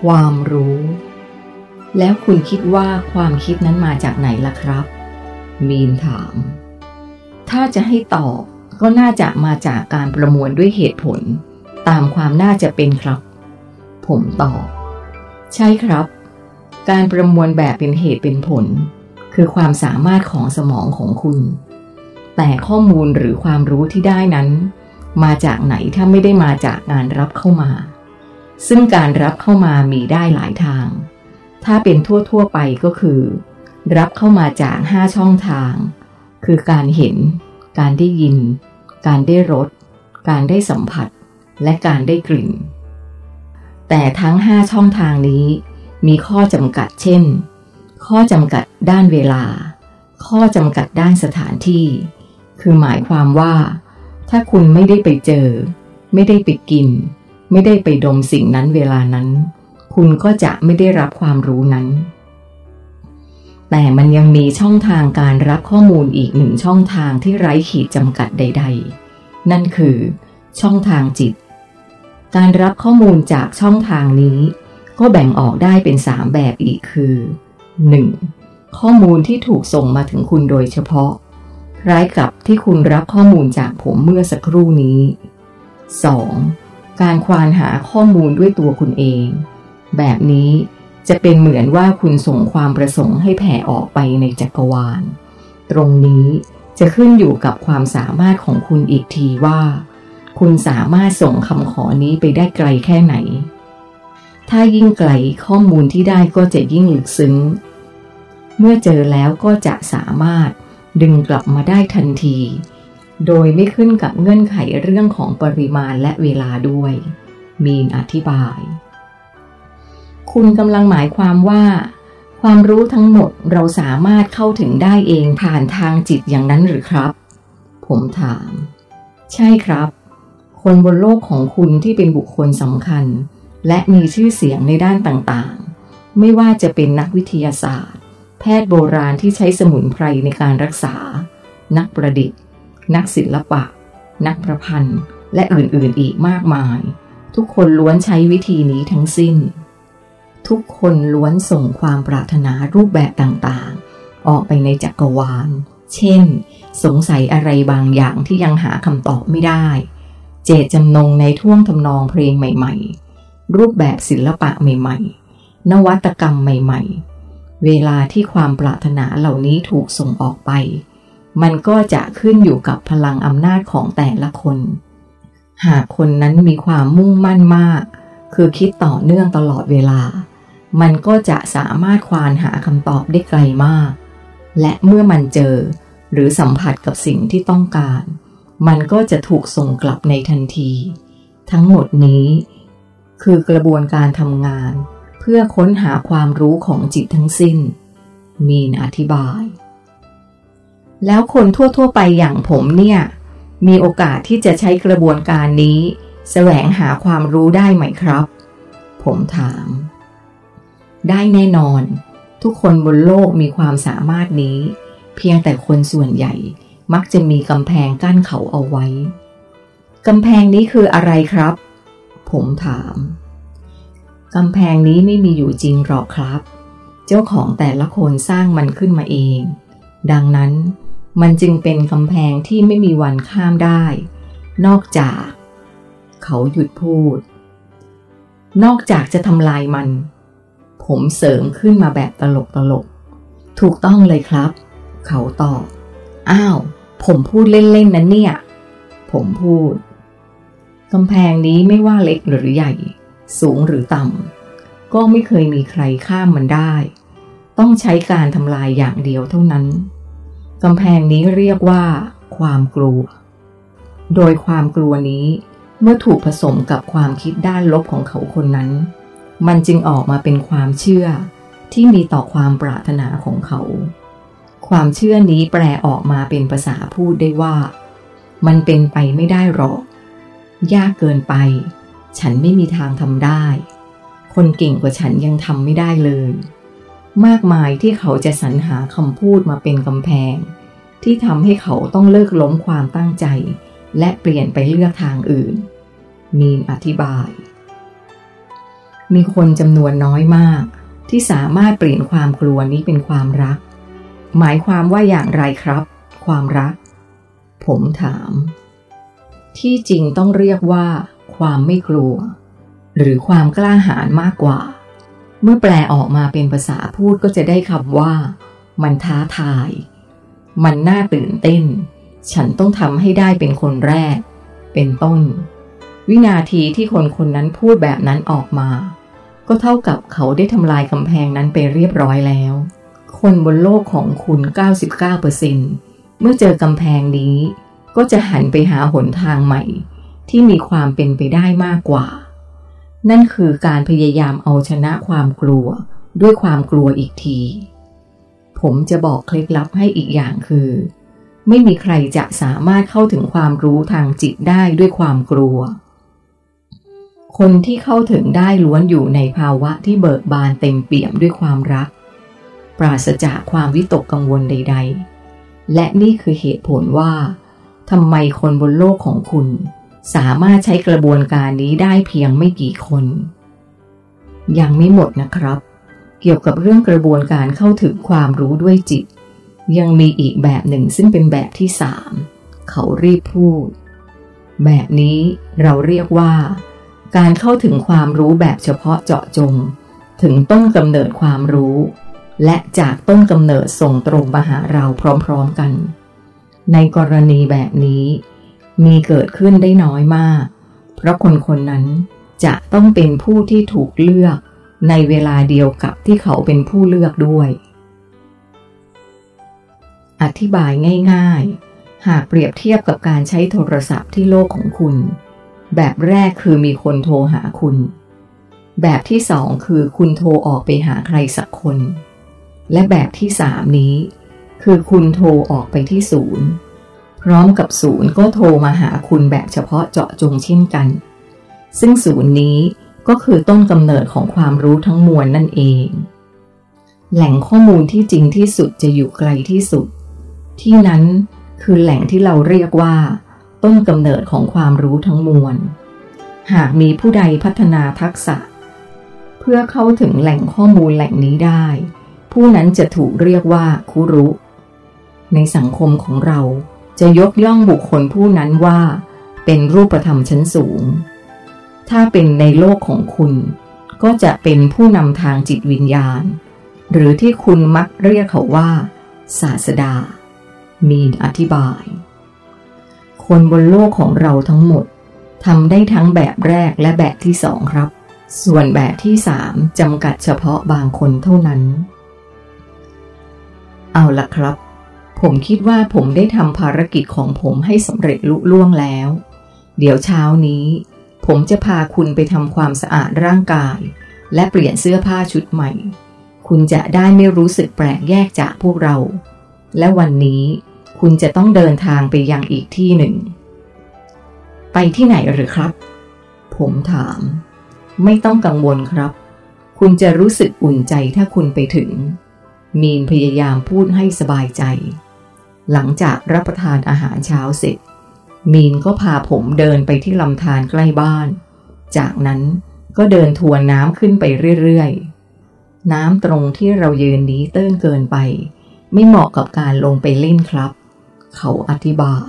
ความรู้ แล้วคุณคิดว่าความคิดนั้นมาจากไหนล่ะครับ มีนถาม ถ้าจะให้ตอบก็น่าจะมาจากการประมวลด้วยเหตุผล ตามความน่าจะเป็นครับ ผมตอบ ใช่ครับ การประมวลแบบเป็นเหตุเป็นผล คือความสามารถของสมองของคุณ แต่ข้อมูลหรือความรู้ที่ได้นั้น มาจากไหนถ้าไม่ได้มาจากการรับเข้ามา ซึ่งการรับเข้ามามีได้หลายทาง ถ้าเป็นทั่ว ๆ ไปก็คือ รับเข้ามาจาก 5 ช่องทาง คือการเห็น การได้ยิน การได้รส การได้สัมผัส และการได้กลิ่น แต่ทั้ง 5 ช่องทางนี้ มีข้อจำกัดเช่น ข้อจำกัดด้านเวลา ข้อจำกัดด้านสถานที่ คือหมายความว่า ถ้าคุณไม่ได้ไปเจอ ไม่ได้ไปกิน ไม่ได้ไปดมสิ่งนั้นเวลานั้น คุณก็จะไม่ได้รับความรู้นั้น แต่มันยังมีช่องทางการรับข้อมูลอีกหนึ่งช่องทางที่ไร้ขีดจำกัดใด ๆ นั่นคือ ช่องทางจิต การรับข้อมูลจากช่องทางนี้ ก็แบ่งออกได้เป็นสามแบบอีกคือ 1. ข้อมูลที่ถูกส่งมาถึงคุณโดยเฉพาะคล้ายกับที่คุณรับข้อมูลจากผมเมื่อสักครู่นี้ 2. การควานหาข้อมูลด้วยตัวคุณเอง แบบนี้จะเป็นเหมือนว่าคุณส่งความประสงค์ให้แผ่ออกไปในจักรวาล ตรงนี้จะขึ้นอยู่กับความสามารถของคุณอีกทีว่า คุณสามารถส่งคำขอนี้ไปได้ไกลแค่ไหน ถ้ายิ่งไกลข้อมูลที่ได้ก็จะยิ่งลึกซึ้ง เมื่อเจอแล้วก็จะสามารถดึงกลับมาได้ทันที โดยไม่ขึ้นกับเงื่อนไขเรื่องของปริมาณและเวลาด้วย มีนอธิบาย คุณกำลังหมายความว่า ความรู้ทั้งหมดเราสามารถเข้าถึงได้เองผ่านทางจิตอย่างนั้นหรือครับ ผมถาม ใช่ครับ คนบนโลกของคุณที่เป็นบุคคลสำคัญ และมีชื่อเสียงในด้านต่างๆ ไม่ว่าจะเป็นนักวิทยาศาสตร์ แพทย์โบราณที่ใช้สมุนไพรในการรักษา นักประดิษฐ์ นักศิลปะ นักประพันธ์ และอื่นๆอีกมากมาย ทุกคนล้วนใช้วิธีนี้ทั้งสิ้น ทุกคนล้วนส่งความปรารถนารูปแบบต่างๆ ออกไปในจักรวาล เช่น สงสัยอะไรบางอย่างที่ยังหาคำตอบไม่ได้ เจตจำนงในท่วงทำนองเพลงใหม่ ๆ รูปแบบศิลปะใหม่ ๆ นวัตกรรมใหม่ ๆ เวลาที่ความปรารถนาเหล่านี้ถูกส่งออกไป มันก็จะขึ้นอยู่กับพลังอำนาจของแต่ละคน หากคนนั้นมีความมุ่งมั่นมาก คือคิดต่อเนื่องตลอดเวลา มันก็จะสามารถควานหาคำตอบได้ไกลมาก และเมื่อมันเจอ หรือสัมผัสกับสิ่งที่ต้องการ มันก็จะถูกส่งกลับในทันที ทั้งหมดนี้ คือกระบวนการทำงาน เพื่อค้นหาความรู้ของจิตทั้งสิ้น มีนอธิบาย แล้วคนทั่ว ๆ ไปอย่างผมเนี่ย มีโอกาสที่จะใช้กระบวนการนี้แสวงหาความรู้ได้ไหมครับ ผมถาม ได้แน่นอน ทุกคนบนโลกมีความสามารถนี้ เพียงแต่คนส่วนใหญ่มักจะมีกำแพงกั้นเขาเอาไว้ กำแพงนี้คืออะไรครับ ผมถาม กำแพงนี้ไม่มีอยู่จริงหรอกครับ เจ้าของแต่ละคนสร้างมันขึ้นมาเอง ดังนั้น มันจึงเป็นกำแพงที่ไม่มีวันข้ามได้ นอกจาก เขาหยุดพูด นอกจากจะทำลายมัน ผมเสริมขึ้นมาแบบตลกตลก ถูกต้องเลยครับ เขาตอบ อ้าว ผมพูดเล่นๆนั้นเนี่ย ผมพูดกำแพงนี้ไม่ว่าเล็กหรือใหญ่ สูงหรือต่ำ ก็ไม่เคยมีใครข้ามมันได้ ต้องใช้การทำลายอย่างเดียวเท่านั้น กำแพงนี้เรียกว่า ความกลัว โดยความกลัวนี้เมื่อถูกผสมกับความคิดด้านลบของเขาคนนั้น มันจึงออกมาเป็นความเชื่อที่มีต่อความปรารถนาของเขา ความเชื่อนี้แปลออกมาเป็นภาษาพูดได้ว่า มันเป็นไปไม่ได้หรอก ยากเกินไป ฉันไม่มีทางทำได้ คนเก่งกว่าฉันยังทำไม่ได้เลย มากมายที่เขาจะสรรหาคำพูดมาเป็นกำแพง ที่ทำให้เขาต้องเลิกล้มความตั้งใจ และเปลี่ยนไปเลือกทางอื่น มีนอธิบาย มีคนจำนวนน้อยมาก ที่สามารถเปลี่ยนความกลัวนี้เป็นความรัก หมายความว่าอย่างไรครับ ความรัก ผมถาม ที่จริงต้องเรียกว่า ความไม่กลัว หรือความกล้าหาญมากกว่า เมื่อแปลออกมาเป็นภาษาพูดก็จะได้คำว่า มันท้าทาย มันน่าตื่นเต้น ฉันต้องทำให้ได้เป็นคนแรก เป็นต้น วินาทีที่คนคนนั้นพูดแบบนั้นออกมา ก็เท่ากับเขาได้ทำลายกำแพงนั้นไปเรียบร้อยแล้ว คนบนโลกของคุณ 99%เมื่อเจอกำแพงนี้ ก็จะหันไปหาหนทางใหม่ ที่มีความเป็นไปได้มากกว่า นั่นคือการพยายามเอาชนะความกลัว ด้วยความกลัวอีกที ผมจะบอกเคล็ดลับให้อีกอย่างคือ ไม่มีใครจะสามารถเข้าถึงความรู้ทางจิตได้ด้วยความกลัว คนที่เข้าถึงได้ล้วนอยู่ในภาวะที่เบิกบานเต็มเปี่ยมด้วยความรัก ปราศจากความวิตกกังวลใด ๆ และนี่คือเหตุผลว่าทำไมคนบนโลกของคุณ สามารถใช้กระบวนการนี้ได้เพียงไม่กี่คน ยังไม่หมดนะครับ เกี่ยวกับเรื่องกระบวนการเข้าถึงความรู้ด้วยจิต ยังมีอีกแบบหนึ่งซึ่งเป็นแบบที่สามเขารีบพูด แบบนี้เราเรียกว่า การเข้าถึงความรู้แบบเฉพาะเจาะจง ถึงต้นกำเนิดความรู้ และจากต้นกำเนิดส่งตรงมาหาเราพร้อมๆกัน ในกรณีแบบนี้ มีเกิดขึ้นได้น้อยมาก เพราะคนคนนั้นจะต้องเป็นผู้ที่ถูกเลือกในเวลาเดียวกับที่เขาเป็นผู้เลือกด้วย อธิบายง่าย ๆ หากเปรียบเทียบกับการใช้โทรศัพท์ที่โลกของคุณ แบบแรกคือมีคนโทรหาคุณ แบบที่สองคือคุณโทรออกไปหาใครสักคน และแบบที่สามนี้ คือคุณโทรออกไปที่ศูนย์ ร้อมกับศูนย์ก็โทรมาหาคุณแบบเฉพาะเจาะจงเช่นกัน ซึ่งศูนย์นี้ก็คือต้นกำเนิดของความรู้ทั้งมวลนั่นเอง แหล่งข้อมูลที่จริงที่สุดจะอยู่ไกลที่สุด ที่นั้นคือแหล่งที่เราเรียกว่า ต้นกำเนิดของความรู้ทั้งมวล หากมีผู้ใดพัฒนาทักษะ เพื่อเข้าถึงแหล่งข้อมูลแหล่งนี้ได้ ผู้นั้นจะถูกเรียกว่าคุรุ ในสังคมของเรา จะยกย่องบุคคลผู้นั้นว่า เป็นรูปธรรมชั้นสูง ถ้าเป็นในโลกของคุณ ก็จะเป็นผู้นำทางจิตวิญญาณ หรือที่คุณมักเรียกเขาว่า ศาสดา มีนอธิบาย คนบนโลกของเราทั้งหมดทำได้ทั้งแบบแรกและแบบที่สองครับ ส่วนแบบที่สามจำกัดเฉพาะบางคนเท่านั้น เอาละครับ ผมคิดว่าผมได้ทำภารกิจของผมให้สำเร็จลุล่วงแล้ว เดี๋ยวเช้านี้ ผมจะพาคุณไปทำความสะอาดร่างกาย และเปลี่ยนเสื้อผ้าชุดใหม่ คุณจะได้ไม่รู้สึกแปลกแยกจากพวกเรา และวันนี้คุณจะต้องเดินทางไปยังอีกที่หนึ่ง ไปที่ไหนหรือครับ ผมถาม ไม่ต้องกังวลครับ คุณจะรู้สึกอุ่นใจถ้าคุณไปถึงมีนพยายามพูดให้สบายใจ หลังจากรับประทานอาหารเช้าเสร็จ มีนก็พาผมเดินไปที่ลำธารใกล้บ้าน จากนั้นก็เดินทวนน้ำขึ้นไปเรื่อยๆ น้ำตรงที่เรายืนนี้เตื้นเกินไป ไม่เหมาะกับการลงไปเล่นครับ เขาอธิบาย